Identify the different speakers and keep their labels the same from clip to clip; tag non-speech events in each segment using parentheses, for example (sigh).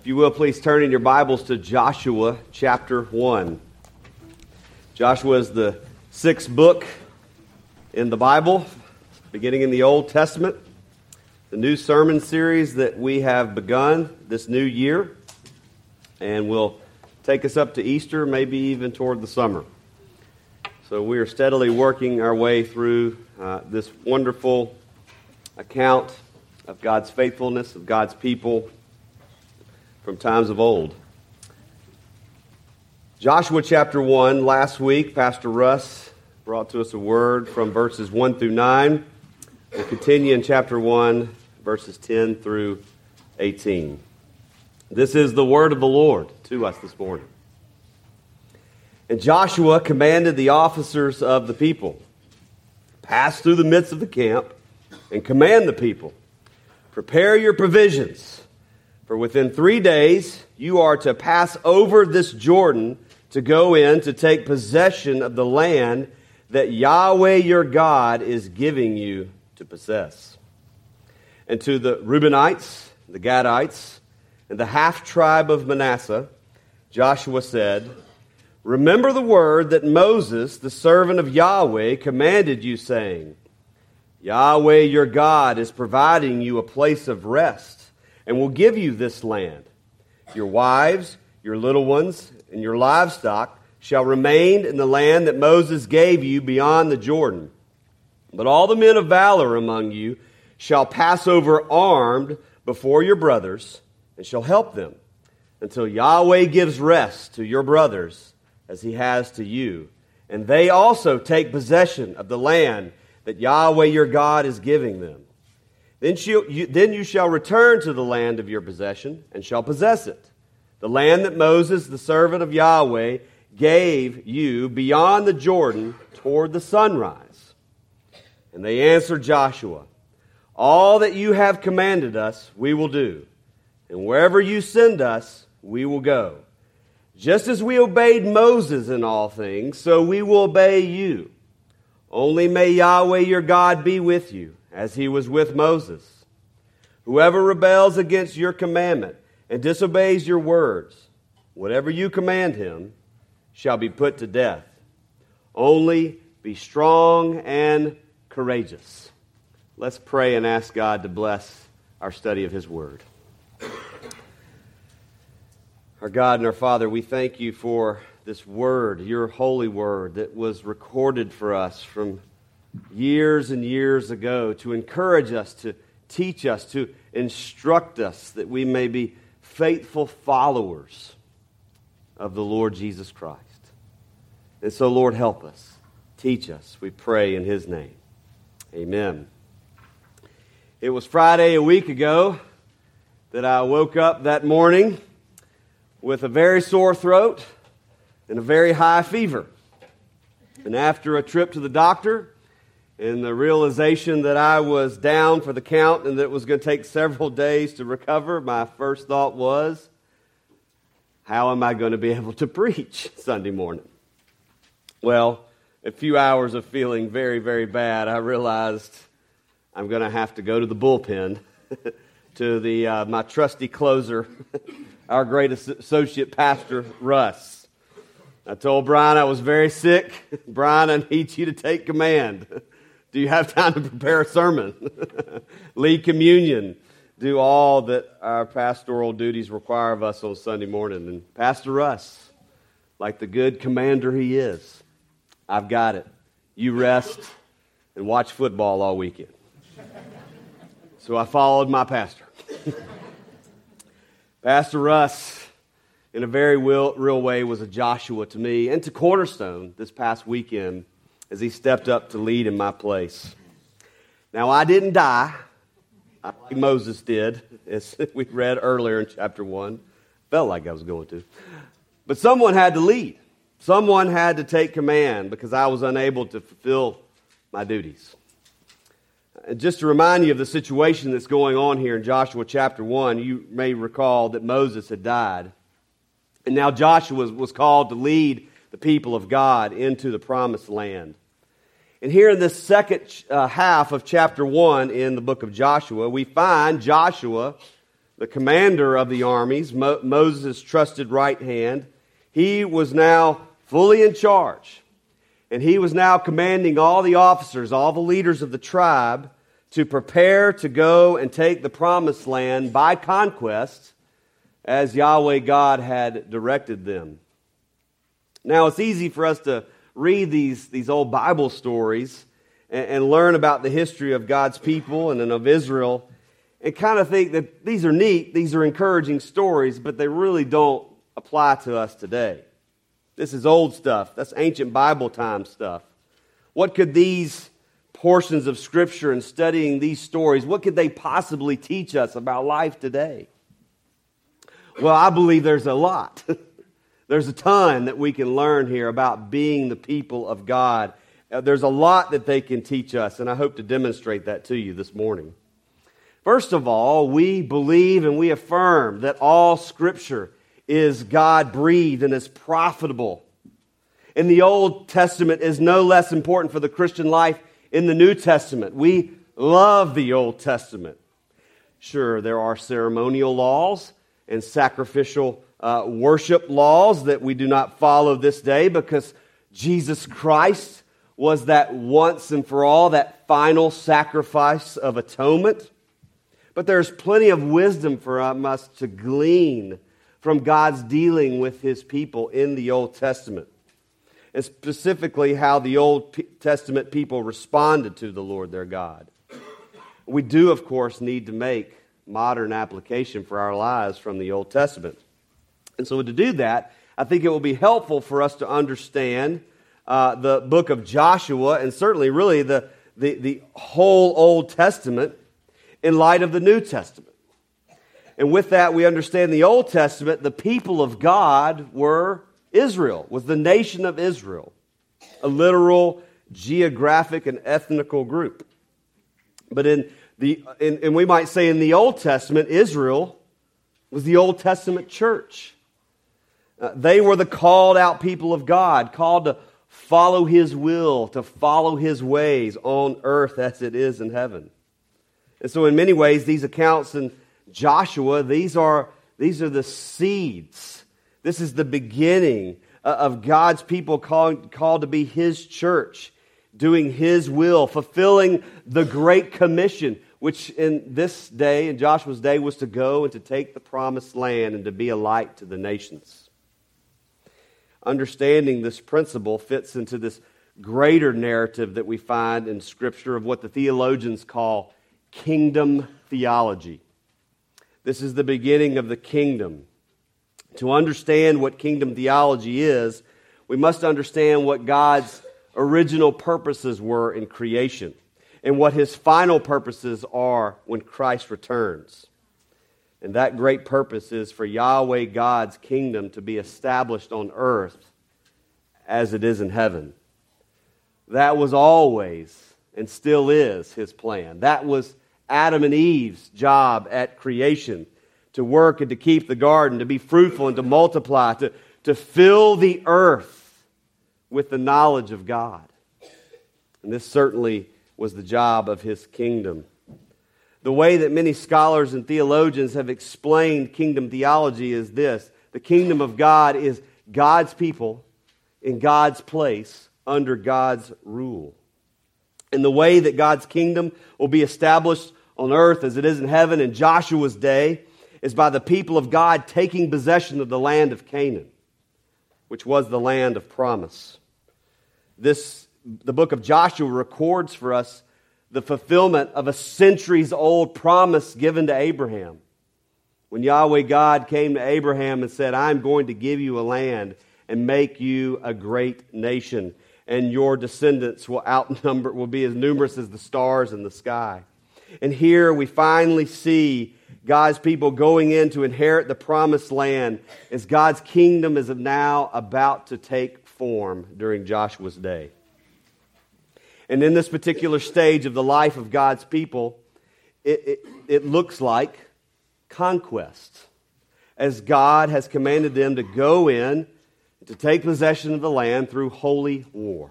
Speaker 1: If you will, please turn in your Bibles to Joshua chapter 1. Joshua is the sixth book in the Bible, beginning in the Old Testament. The new sermon series that we have begun this new year, and will take us up to Easter, maybe even toward the summer. So we are steadily working our way through uh, this wonderful account of God's faithfulness, of God's people from times of old. Joshua chapter 1, last week, Pastor Russ brought to us a word from verses 1 through 9. We'll continue in chapter 1, verses 10 through 18. This is the word of the Lord to us this morning. And Joshua commanded the officers of the people pass through the midst of the camp and command the people prepare your provisions for within three days you are to pass over this Jordan to go in to take possession of the land that Yahweh your God is giving you to possess. And to the Reubenites, the Gadites, and the half tribe of Manasseh, Joshua said, Remember the word that Moses, the servant of Yahweh, commanded you, saying, Yahweh your God is providing you a place of rest and will give you this land. Your wives, your little ones, and your livestock shall remain in the land that Moses gave you beyond the Jordan. But all the men of valor among you shall pass over armed before your brothers and shall help them until Yahweh gives rest to your brothers as he has to you. And they also take possession of the land that Yahweh your God is giving them. Then, you, then you shall return to the land of your possession and shall possess it. The land that Moses, the servant of Yahweh, gave you beyond the Jordan toward the sunrise. And they answered Joshua, All that you have commanded us, we will do. And wherever you send us, we will go. Just as we obeyed Moses in all things, so we will obey you. Only may Yahweh your God be with you as he was with Moses. Whoever rebels against your commandment and disobeys your words, whatever you command him, shall be put to death. Only be strong and courageous. Let's pray and ask God to bless our study of his word. Our God and our Father, we thank you for this word, your holy word that was recorded for us from years and years ago to encourage us, to teach us, to instruct us that we may be faithful followers of the Lord Jesus Christ. And so, Lord, help us. Teach us, we pray in His name. Amen. It was Friday a week ago that I woke up that morning with a very sore throat and a very high fever. And after a trip to the doctor, and the realization that I was down for the count and that it was going to take several (laughs) days to recover, my first thought was, how am I going to be able to preach Sunday morning? Well, a few hours of feeling very, very bad, I realized I'm going to have to go to the bullpen (laughs) to the, uh, my trusty closer, (laughs) our great associate pastor, Russ. I told Brian I was very sick. Brian, I need you to take command. Do you have time to prepare a sermon? (laughs) Lead communion. Do all that our pastoral duties require of us on Sunday morning. And Pastor Russ, like the good commander he is, I've got it. You rest and watch football all weekend. So I followed my pastor. (laughs) pastor Russ, in a very real, way, was a Joshua to me and to Cornerstone this past weekend as he stepped up to lead in my place. Now, I didn't die like Moses did, (laughs) as we read earlier in chapter 1. Felt like I was going to. But someone had to lead. Someone had to take command because I was unable to fulfill my duties. And just to remind you of the situation that's going on here in Joshua chapter 1, you may recall that Moses had died. And now Joshua was called to lead the people of God into the promised land. And here in this second uh, half of chapter 1 in the book of Joshua, we find Joshua, the commander of the armies, Mo- Moses' trusted right hand, he was now fully in charge. And he was now commanding all the officers, all the leaders of the tribe, to prepare to go and take the promised land by conquest as Yahweh God had directed them. Now, it's easy for us to read these, these old Bible stories and, and learn about the history of God's people and of Israel and kind of think that these are neat, these are encouraging stories, but they really don't apply to us today. This is old stuff. That's ancient Bible time stuff. What could these portions of Scripture and studying these stories, what could they possibly teach us about life today? Well, I believe there's a lot. (laughs) there's a ton that we can learn here about being the people of God. Uh, there's a lot that they can teach us, and I hope to demonstrate that to you this morning. First of all, we believe and we affirm that all Scripture is God breathed and is profitable. In the Old Testament is no less important for the Christian life in the New Testament. We love the Old Testament. Sure, there are ceremonial laws and sacrificial uh, worship laws that we do not follow this day because Jesus Christ was that once and for all, that final sacrifice of atonement. But there's plenty of wisdom for us to glean from God's dealing with his people in the Old Testament and specifically how the Old Testament people responded to the Lord their God. We do, of course, need to make modern application for our lives from the Old Testament. And so, to do that, I think it will be helpful for us to understand uh, the book of Joshua and certainly, really, the, the, the whole Old Testament in light of the New Testament. And with that, we understand the Old Testament, the people of God were Israel, was the nation of Israel, a literal geographic and ethnical group. But in the, in, and we might say in the Old Testament, Israel was the Old Testament church. Uh, they were the called out people of God, called to follow His will, to follow His ways on earth as it is in heaven. And so, in many ways, these accounts in Joshua, these are, these are the seeds this is the beginning uh, of God's people called, called to be His church, doing His will, fulfilling the Great Commission, which in this day, in Joshua's day, was to go and to take the promised land and to be a light to the nations. Understanding this principle fits into this greater narrative that we find in Scripture of what the theologians call kingdom theology. This is the beginning of the kingdom. To understand what kingdom theology is, we must understand what God's original purposes were in creation and what his final purposes are when Christ returns. And that great purpose is for Yahweh God's kingdom to be established on earth as it is in heaven. That was always and still is his plan. That was Adam and Eve's job at creation to work and to keep the garden, to be fruitful and to multiply, to, to fill the earth with the knowledge of God. And this certainly was the job of his kingdom. The way that many scholars and theologians have explained kingdom theology is this the kingdom of God is God's people in God's place under God's rule. And the way that God's kingdom will be established on earth as it is in heaven in Joshua's day is by the people of God taking possession of the land of Canaan, which was the land of promise. This, the book of Joshua records for us the fulfillment of a centuries old promise given to Abraham. When Yahweh God came to Abraham and said, I'm going to give you a land and make you a great nation, and your descendants will outnumber, will be as numerous as the stars in the sky. And here we finally see God's people going in to inherit the promised land as God's kingdom is now about to take form during Joshua's day. And in this particular stage of the life of God's people, it, it, it looks like conquest, as God has commanded them to go in to take possession of the land through holy war.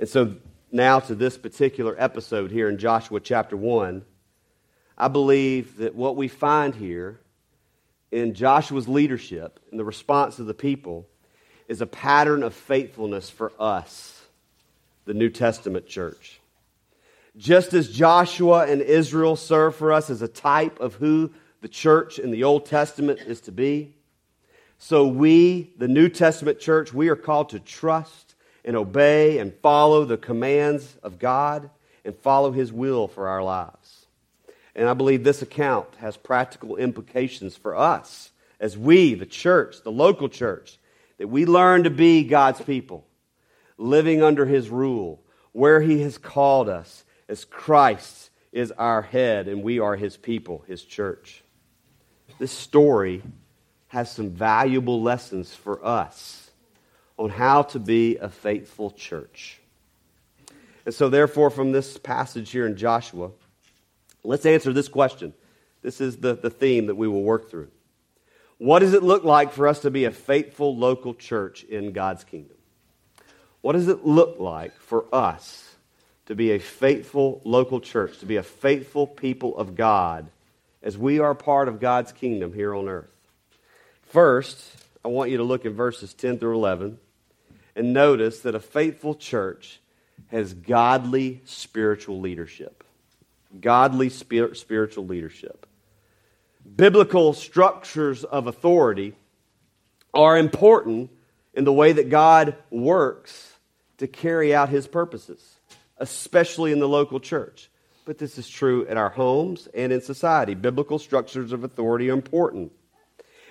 Speaker 1: And so now to this particular episode here in Joshua chapter 1 I believe that what we find here in Joshua's leadership and the response of the people is a pattern of faithfulness for us, the New Testament church. Just as Joshua and Israel serve for us as a type of who the church in the Old Testament is to be, so we, the New Testament church, we are called to trust and obey and follow the commands of God and follow His will for our lives. And I believe this account has practical implications for us as we, the church, the local church, that we learn to be God's people, living under His rule, where He has called us, as Christ is our head and we are His people, His church. This story has some valuable lessons for us on how to be a faithful church. And so, therefore, from this passage here in Joshua, let's answer this question. This is the, the theme that we will work through. What does it look like for us to be a faithful local church in God's kingdom? What does it look like for us to be a faithful local church, to be a faithful people of God as we are part of God's kingdom here on earth? First, I want you to look at verses 10 through 11 and notice that a faithful church has godly spiritual leadership. Godly spiritual leadership. Biblical structures of authority are important in the way that God works to carry out his purposes, especially in the local church. But this is true in our homes and in society. Biblical structures of authority are important.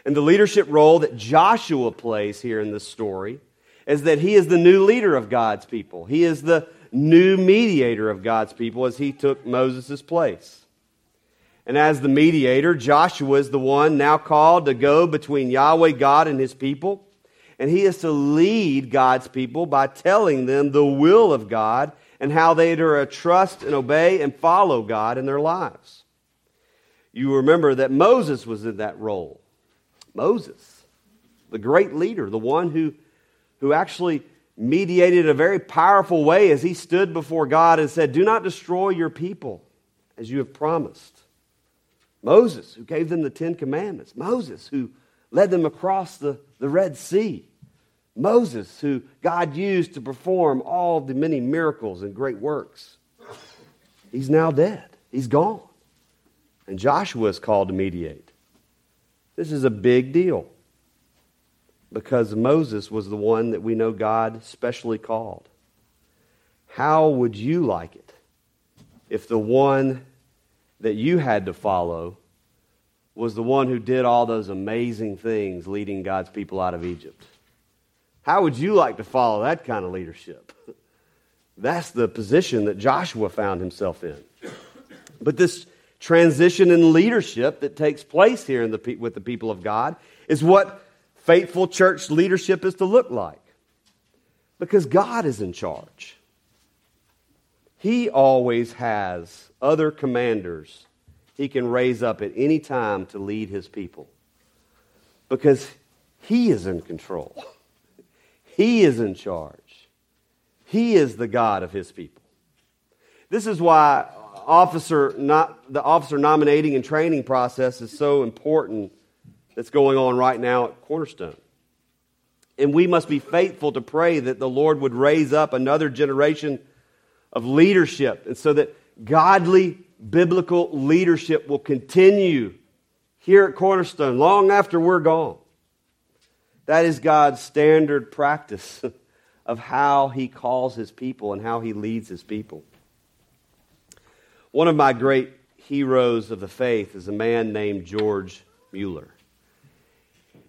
Speaker 1: And the leadership role that Joshua plays here in this story is that he is the new leader of God's people. He is the new mediator of God's people as he took Moses' place. And as the mediator, Joshua is the one now called to go between Yahweh God and his people. And he is to lead God's people by telling them the will of God and how they are to trust and obey and follow God in their lives. You remember that Moses was in that role. Moses, the great leader, the one who, who actually mediated a very powerful way as he stood before God and said, Do not destroy your people as you have promised. Moses, who gave them the Ten Commandments. Moses, who led them across the, the Red Sea. Moses, who God used to perform all the many miracles and great works. He's now dead. He's gone. And Joshua is called to mediate. This is a big deal because Moses was the one that we know God specially called. How would you like it if the one that you had to follow was the one who did all those amazing things leading God's people out of Egypt? How would you like to follow that kind of leadership? (laughs) That's the position that Joshua found himself in. But this transition in leadership that takes place here the, with the people of God is what faithful church leadership is to look like. Because God is in charge. He always has other commanders he can raise up at any time to lead his people. Because he is in control, he is in charge, he is the God of his people. This is why officer not, the officer nominating and training process is so important that's going on right now at Cornerstone. And we must be faithful to pray that the Lord would raise up another generation of leadership, and so that godly biblical leadership will continue here at Cornerstone long after we're gone. That is God's standard practice (laughs) of how He calls His people and how He leads His people. One of my great heroes of the faith is a man named George Mueller.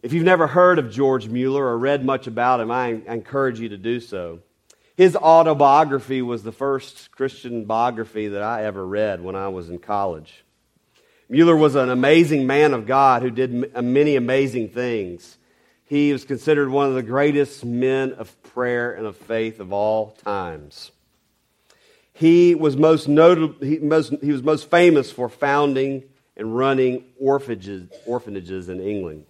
Speaker 1: If you've never heard of George Mueller or read much about him, I encourage you to do so. His autobiography was the first Christian biography that I ever read when I was in college. Mueller was an amazing man of God who did uh, many amazing things. He was considered one of the greatest men of prayer and of faith of all times. He was most notable, he, most, he was most famous for founding and running orphanages, orphanages in England.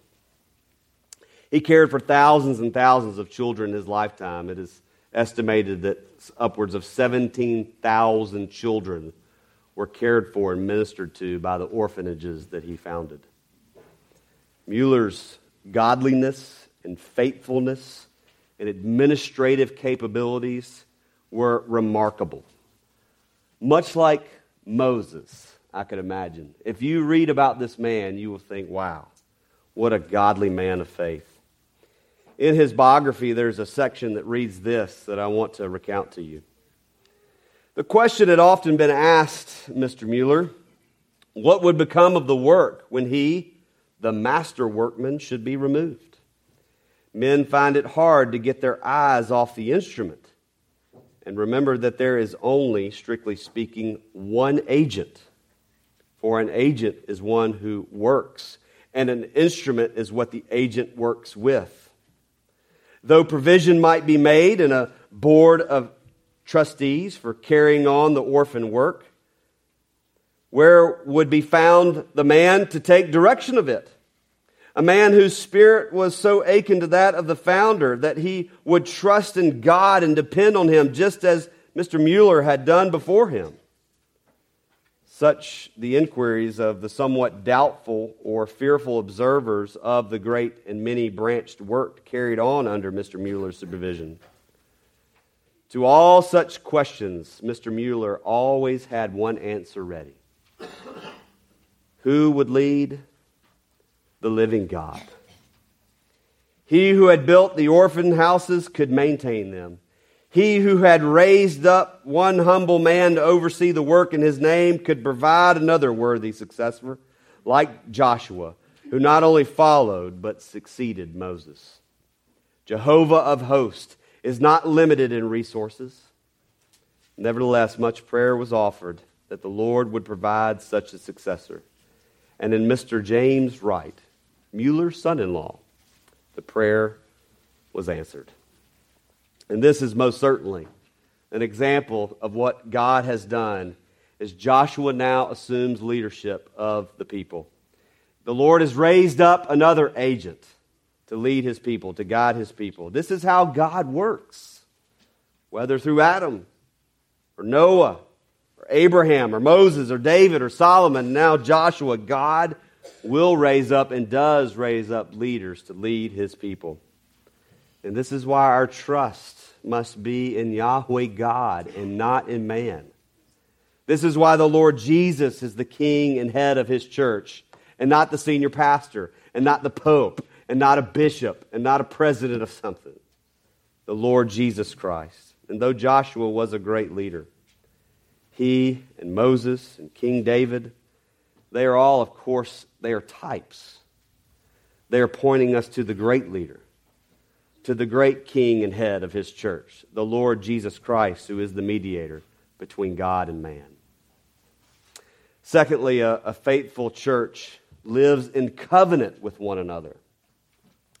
Speaker 1: He cared for thousands and thousands of children in his lifetime. It is estimated that upwards of 17,000 children were cared for and ministered to by the orphanages that he founded. Mueller's godliness and faithfulness and administrative capabilities were remarkable. Much like Moses, I could imagine. If you read about this man, you will think, wow, what a godly man of faith. In his biography, there's a section that reads this that I want to recount to you. The question had often been asked, Mr. Mueller, what would become of the work when he, the master workman, should be removed? Men find it hard to get their eyes off the instrument. And remember that there is only, strictly speaking, one agent. For an agent is one who works, and an instrument is what the agent works with. Though provision might be made in a board of trustees for carrying on the orphan work? Where would be found the man to take direction of it? A man whose spirit was so akin to that of the founder that he would trust in God and depend on him just as Mr. Mueller had done before him. Such the inquiries of the somewhat doubtful or fearful observers of the great and many branched work carried on under Mr. Mueller's supervision. To all such questions, Mr. Mueller always had one answer ready Who would lead? The living God. He who had built the orphan houses could maintain them. He who had raised up one humble man to oversee the work in his name could provide another worthy successor, like Joshua, who not only followed but succeeded Moses. Jehovah of hosts is not limited in resources. Nevertheless, much prayer was offered that the Lord would provide such a successor. And in Mr. James Wright, Mueller's son in law, the prayer was answered. And this is most certainly an example of what God has done as Joshua now assumes leadership of the people. The Lord has raised up another agent to lead his people, to guide his people. This is how God works. Whether through Adam or Noah or Abraham or Moses or David or Solomon, now Joshua, God will raise up and does raise up leaders to lead his people. And this is why our trust must be in Yahweh God and not in man. This is why the Lord Jesus is the king and head of his church and not the senior pastor and not the pope and not a bishop and not a president of something. The Lord Jesus Christ. And though Joshua was a great leader, he and Moses and King David, they are all, of course, they are types. They are pointing us to the great leader, to the great king and head of his church, the Lord Jesus Christ, who is the mediator between God and man. Secondly, a, a faithful church lives in covenant with one another.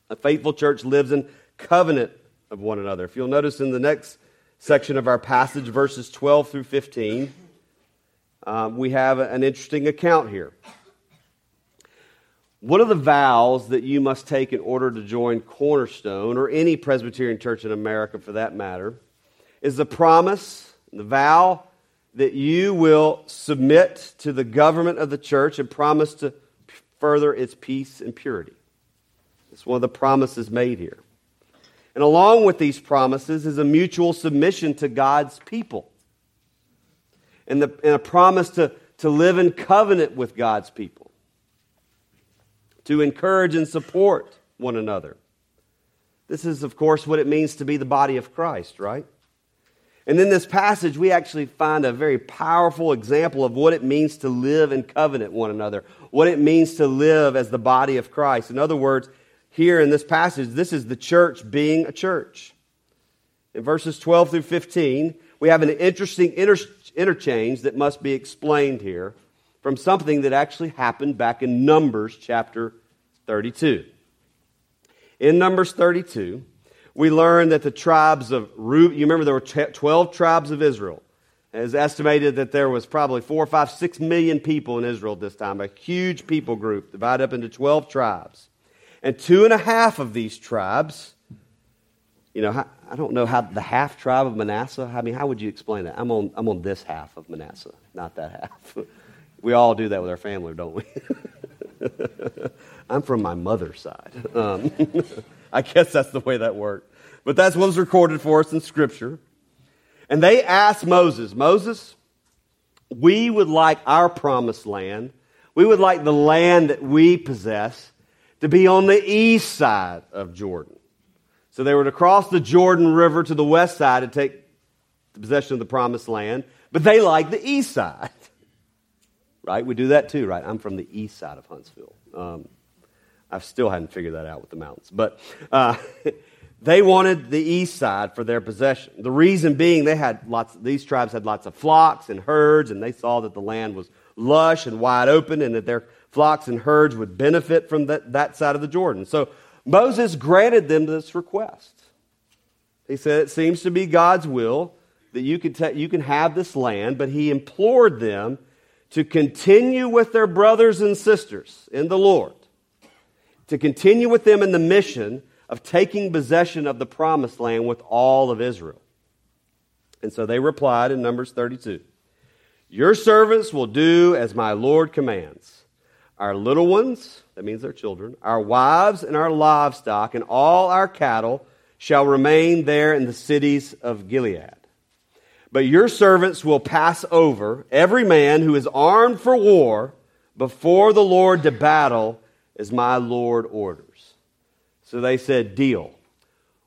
Speaker 1: A faithful church lives in covenant of one another. If you'll notice in the next section of our passage, verses 12 through 15, um, we have an interesting account here. One of the vows that you must take in order to join Cornerstone, or any Presbyterian church in America for that matter, is the promise, the vow that you will submit to the government of the church and promise to further its peace and purity. It's one of the promises made here. And along with these promises is a mutual submission to God's people. And, the, and a promise to, to live in covenant with God's people, to encourage and support one another. This is, of course, what it means to be the body of Christ, right? And in this passage, we actually find a very powerful example of what it means to live in covenant one another, what it means to live as the body of Christ. In other words, here in this passage, this is the church being a church. In verses 12 through 15, we have an interesting inter- interchange that must be explained here from something that actually happened back in Numbers chapter 32. In Numbers 32, we learn that the tribes of Reuben, you remember there were 12 tribes of Israel. It is estimated that there was probably four, five, six million people in Israel at this time, a huge people group divided up into 12 tribes. And two and a half of these tribes You know, I don't know how the half tribe of Manasseh, I mean, how would you explain that? I'm on, I'm on this half of Manasseh, not that half. (laughs) we all do that with our family, don't we? (laughs) I'm from my mother's side. Um, (laughs) I guess that's the way that worked. But that's what was recorded for us in Scripture. And they asked Moses, Moses, we would like our promised land, we would like the land that we possess to be on the east side of Jordan. So they were to cross the Jordan River to the west side to take possession of the promised land, but they like the east side. Right? We do that too, right? I'm from the east side of Huntsville. Um, I still hadn't figured that out with the mountains. But uh, (laughs) they wanted the east side for their possession. The reason being they had lots, these tribes had lots of flocks and herds, and they saw that the land was lush and wide open and that their flocks and herds would benefit from that, that side of the Jordan. So Moses granted them this request. He said, It seems to be God's will that you can, you can have this land, but he implored them to continue with their brothers and sisters in the Lord, to continue with them in the mission of taking possession of the promised land with all of Israel. And so they replied in Numbers 32 Your servants will do as my Lord commands. Our little ones, that means their children, our wives and our livestock, and all our cattle shall remain there in the cities of Gilead. But your servants will pass over every man who is armed for war before the Lord to battle as my Lord orders. So they said, Deal.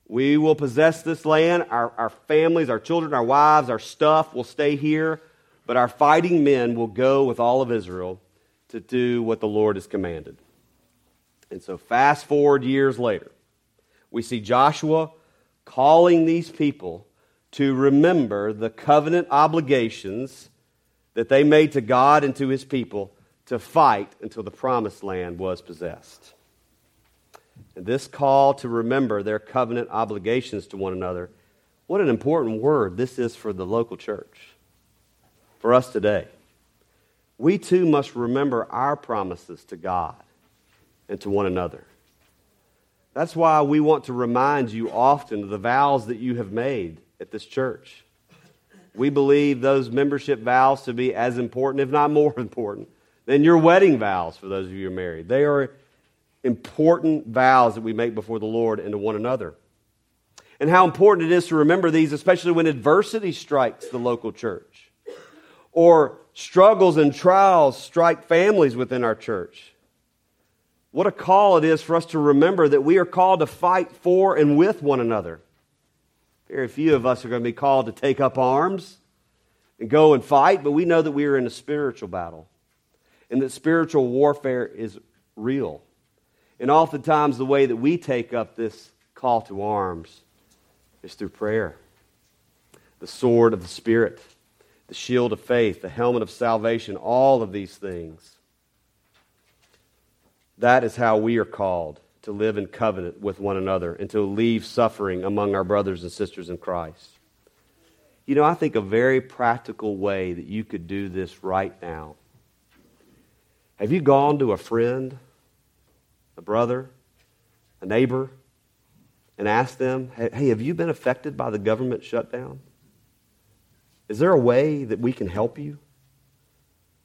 Speaker 1: We will possess this land. Our, our families, our children, our wives, our stuff will stay here. But our fighting men will go with all of Israel to do what the Lord has commanded. And so, fast forward years later, we see Joshua calling these people to remember the covenant obligations that they made to God and to his people to fight until the promised land was possessed. And this call to remember their covenant obligations to one another, what an important word this is for the local church, for us today. We too must remember our promises to God and to one another. That's why we want to remind you often of the vows that you have made at this church. We believe those membership vows to be as important, if not more (laughs) important, than your wedding vows for those of you who are married. They are important vows that we make before the Lord and to one another. And how important it is to remember these, especially when adversity strikes the local church or struggles and trials strike families within our church. What a call it is for us to remember that we are called to fight for and with one another. Very few of us are going to be called to take up arms and go and fight, but we know that we are in a spiritual battle and that spiritual warfare is real. And oftentimes, the way that we take up this call to arms is through prayer. The sword of the Spirit, the shield of faith, the helmet of salvation, all of these things. That is how we are called to live in covenant with one another and to leave suffering among our brothers and sisters in Christ. You know, I think a very practical way that you could do this right now. Have you gone to a friend, a brother, a neighbor, and asked them, hey, have you been affected by the government shutdown? Is there a way that we can help you?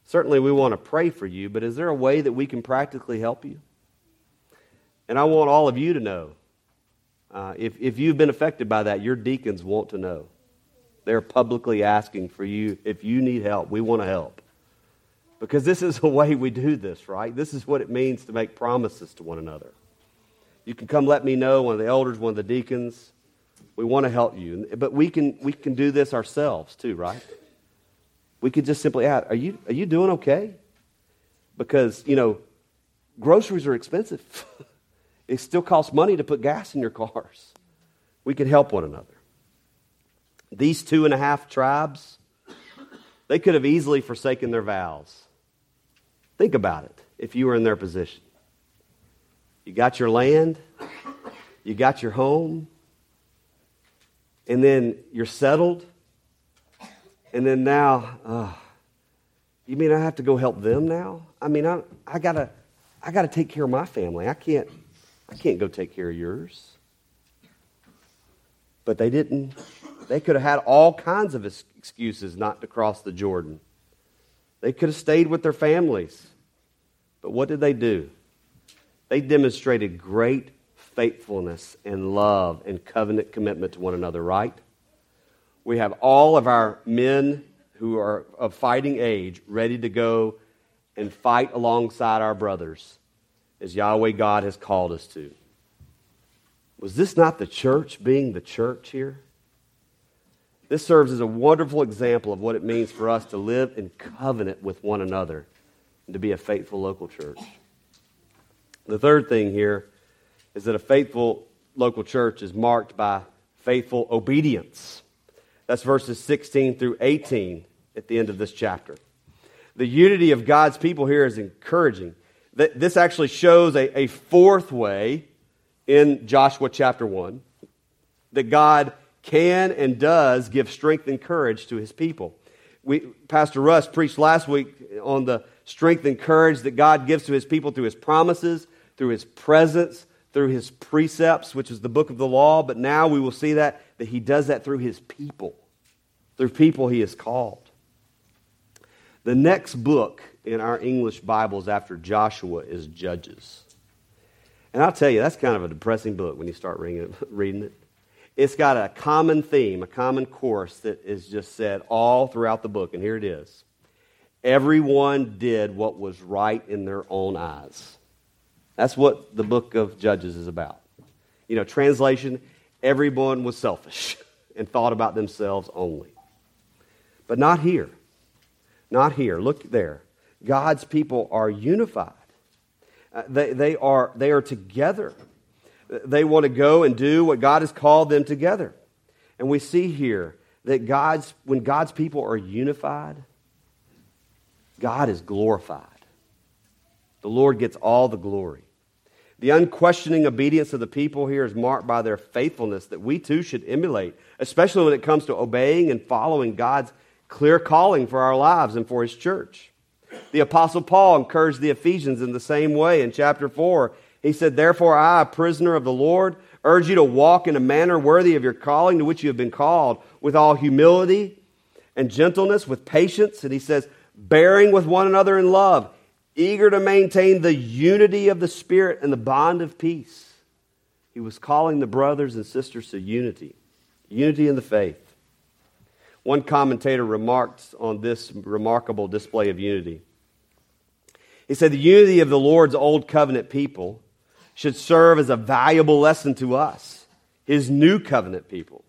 Speaker 1: Certainly, we want to pray for you, but is there a way that we can practically help you? And I want all of you to know. Uh, if, if you've been affected by that, your deacons want to know. They're publicly asking for you, if you need help, we want to help. Because this is the way we do this, right? This is what it means to make promises to one another. You can come let me know, one of the elders, one of the deacons. We want to help you. But we can, we can do this ourselves too, right? We could just simply ask, are you, are you doing okay? Because, you know, groceries are expensive. (laughs) It still costs money to put gas in your cars. We can help one another. These two and a half tribes, they could have easily forsaken their vows. Think about it if you were in their position. You got your land, you got your home, and then you're settled, and then now, uh, you mean I have to go help them now? I mean, I, I gotta, I gotta take care of my family. I can't, I can't go take care of yours. But they didn't. They could have had all kinds of excuses not to cross the Jordan. They could have stayed with their families. But what did they do? They demonstrated great faithfulness and love and covenant commitment to one another, right? We have all of our men who are of fighting age ready to go and fight alongside our brothers as Yahweh God has called us to. Was this not the church being the church here? This serves as a wonderful example of what it means for us to live in covenant with one another and to be a faithful local church. The third thing here is that a faithful local church is marked by faithful obedience. That's verses 16 through 18 at the end of this chapter. The unity of God's people here is encouraging. This actually shows a, a fourth way in Joshua chapter 1 that God can and does give strength and courage to his people. We, Pastor Russ preached last week on the strength and courage that God gives to his people through his promises, through his presence, through his precepts, which is the book of the law, but now we will see that, that he does that through his people, through people he has called. The next book in our English Bibles after Joshua is Judges. And I'll tell you, that's kind of a depressing book when you start (laughs) reading it. It's got a common theme, a common course that is just said all throughout the book, and here it is. Everyone did what was right in their own eyes. That's what the book of Judges is about. You know, translation everyone was selfish (laughs) and thought about themselves only. But not here. Not here. Look there. God's people are unified. Uh, they, they, are, they are together. They want to go and do what God has called them together. And we see here that God's, when God's people are unified, God is glorified. The Lord gets all the glory. The unquestioning obedience of the people here is marked by their faithfulness that we too should emulate, especially when it comes to obeying and following God's clear calling for our lives and for His church. The Apostle Paul encouraged the Ephesians in the same way in chapter 4. He said, Therefore, I, a prisoner of the Lord, urge you to walk in a manner worthy of your calling to which you have been called, with all humility and gentleness, with patience. And he says, bearing with one another in love, eager to maintain the unity of the Spirit and the bond of peace. He was calling the brothers and sisters to unity, unity in the faith. One commentator remarked on this remarkable display of unity. He said, The unity of the Lord's old covenant people should serve as a valuable lesson to us, his new covenant people.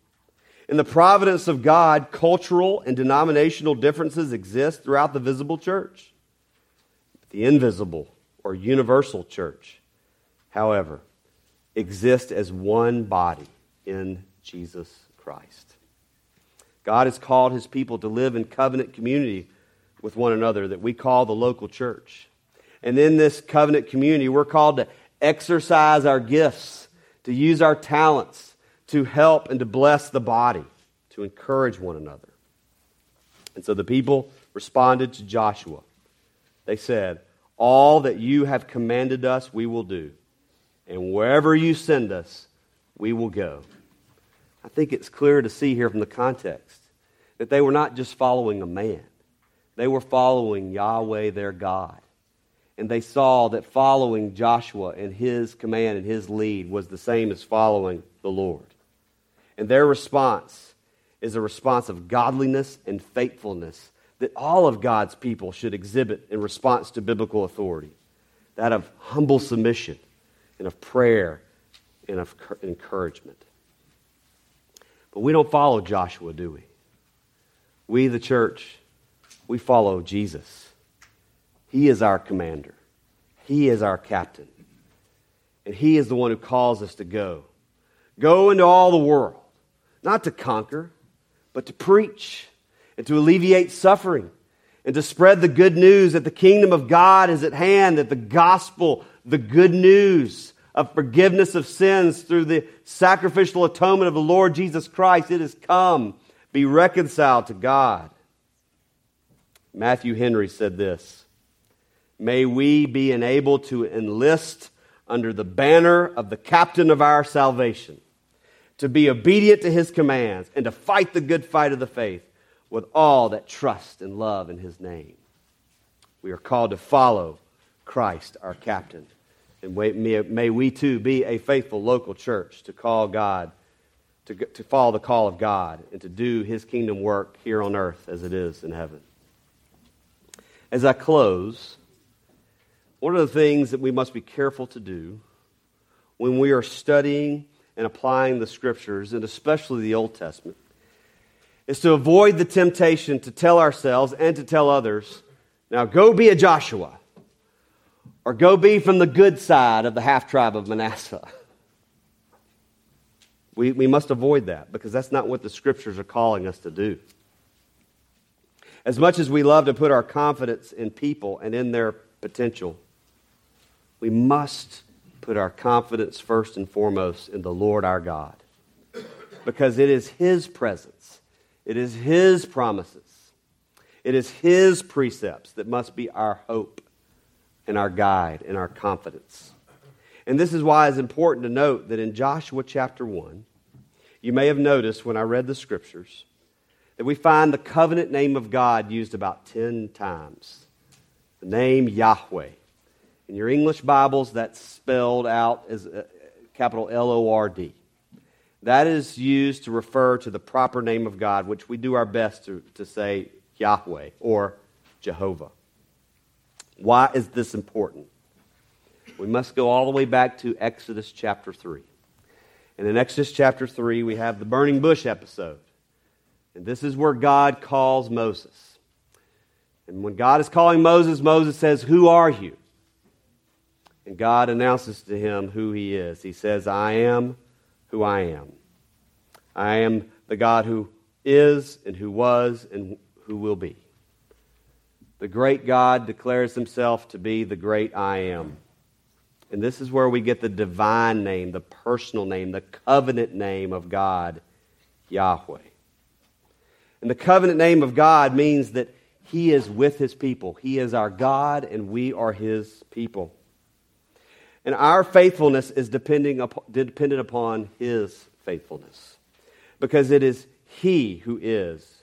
Speaker 1: In the providence of God, cultural and denominational differences exist throughout the visible church. The invisible or universal church, however, exists as one body in Jesus Christ. God has called his people to live in covenant community with one another that we call the local church. And in this covenant community, we're called to exercise our gifts, to use our talents, to help and to bless the body, to encourage one another. And so the people responded to Joshua. They said, All that you have commanded us, we will do. And wherever you send us, we will go. I think it's clear to see here from the context that they were not just following a man, they were following Yahweh, their God. And they saw that following Joshua and his command and his lead was the same as following the Lord. And their response is a response of godliness and faithfulness that all of God's people should exhibit in response to biblical authority that of humble submission and of prayer and of encouragement. But we don't follow Joshua, do we? We, the church, we follow Jesus. He is our commander, He is our captain, and He is the one who calls us to go. Go into all the world not to conquer, but to preach and to alleviate suffering and to spread the good news that the kingdom of God is at hand, that the gospel, the good news of forgiveness of sins through the sacrificial atonement of the Lord Jesus Christ, it has come. Be reconciled to God. Matthew Henry said this May we be enabled to enlist under the banner of the captain of our salvation to be obedient to his commands, and to fight the good fight of the faith with all that trust and love in his name. We are called to follow Christ, our captain. And may we too be a faithful local church to call God, to, to follow the call of God, and to do his kingdom work here on earth as it is in heaven. As I close, one of the things that we must be careful to do when we are studying and applying the scriptures, and especially the Old Testament, is to avoid the temptation to tell ourselves and to tell others, now go be a Joshua, or go be from the good side of the half tribe of Manasseh. We, we must avoid that because that's not what the scriptures are calling us to do. As much as we love to put our confidence in people and in their potential, we must put our confidence first and foremost in the Lord our God. Because it is His presence, it is His promises, it is His precepts that must be our hope and our guide and our confidence. And this is why it's important to note that in Joshua chapter 1, you may have noticed when I read the scriptures that we find the covenant name of God used about 10 times. The name Yahweh. In your English Bibles, that's spelled out as uh, capital L O R D. That is used to refer to the proper name of God, which we do our best to, to say Yahweh or Jehovah. Why is this important? We must go all the way back to Exodus chapter 3. And in Exodus chapter 3, we have the burning bush episode. And this is where God calls Moses. And when God is calling Moses, Moses says, Who are you? And God announces to him who he is. He says, I am who I am. I am the God who is and who was and who will be. The great God declares himself to be the great I am. And this is where we get the divine name, the personal name, the covenant name of God, Yahweh. And the covenant name of God means that He is with His people. He is our God, and we are His people. And our faithfulness is depending upon, dependent upon His faithfulness because it is He who is.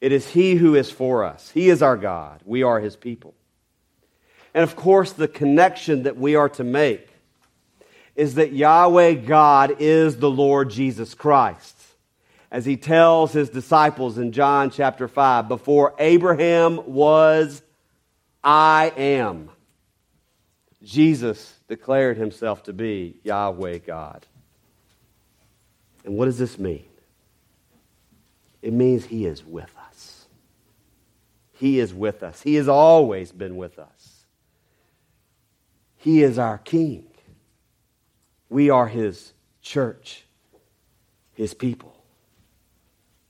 Speaker 1: It is He who is for us. He is our God. We are His people. And of course, the connection that we are to make is that Yahweh God is the Lord Jesus Christ. As he tells his disciples in John chapter 5, before Abraham was, I am. Jesus declared himself to be Yahweh God. And what does this mean? It means he is with us. He is with us. He has always been with us. He is our King. We are his church, his people.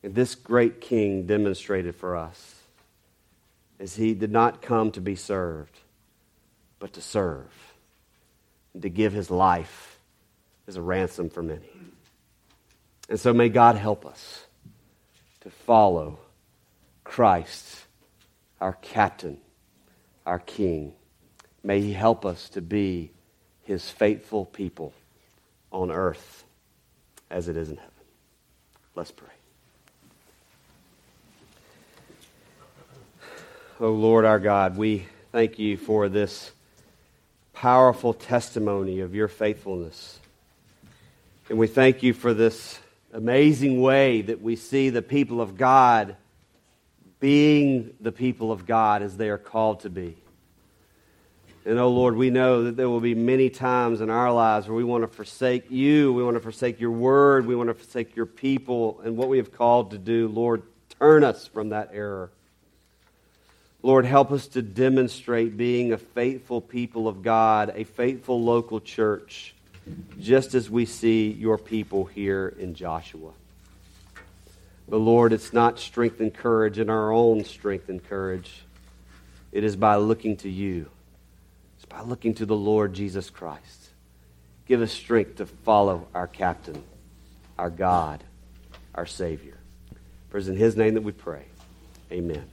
Speaker 1: And this great King demonstrated for us as he did not come to be served but to serve and to give his life as a ransom for many. And so may God help us to follow Christ, our captain, our king. May he help us to be his faithful people on earth as it is in heaven. Let's pray. Oh Lord our God, we thank you for this powerful testimony of your faithfulness. And we thank you for this amazing way that we see the people of God being the people of God as they are called to be. And oh Lord, we know that there will be many times in our lives where we want to forsake you, we want to forsake your word, we want to forsake your people and what we have called to do. Lord, turn us from that error. Lord, help us to demonstrate being a faithful people of God, a faithful local church, just as we see your people here in Joshua. But Lord, it's not strength and courage in our own strength and courage. It is by looking to you. It's by looking to the Lord Jesus Christ. Give us strength to follow our captain, our God, our Savior. For it's in his name that we pray. Amen.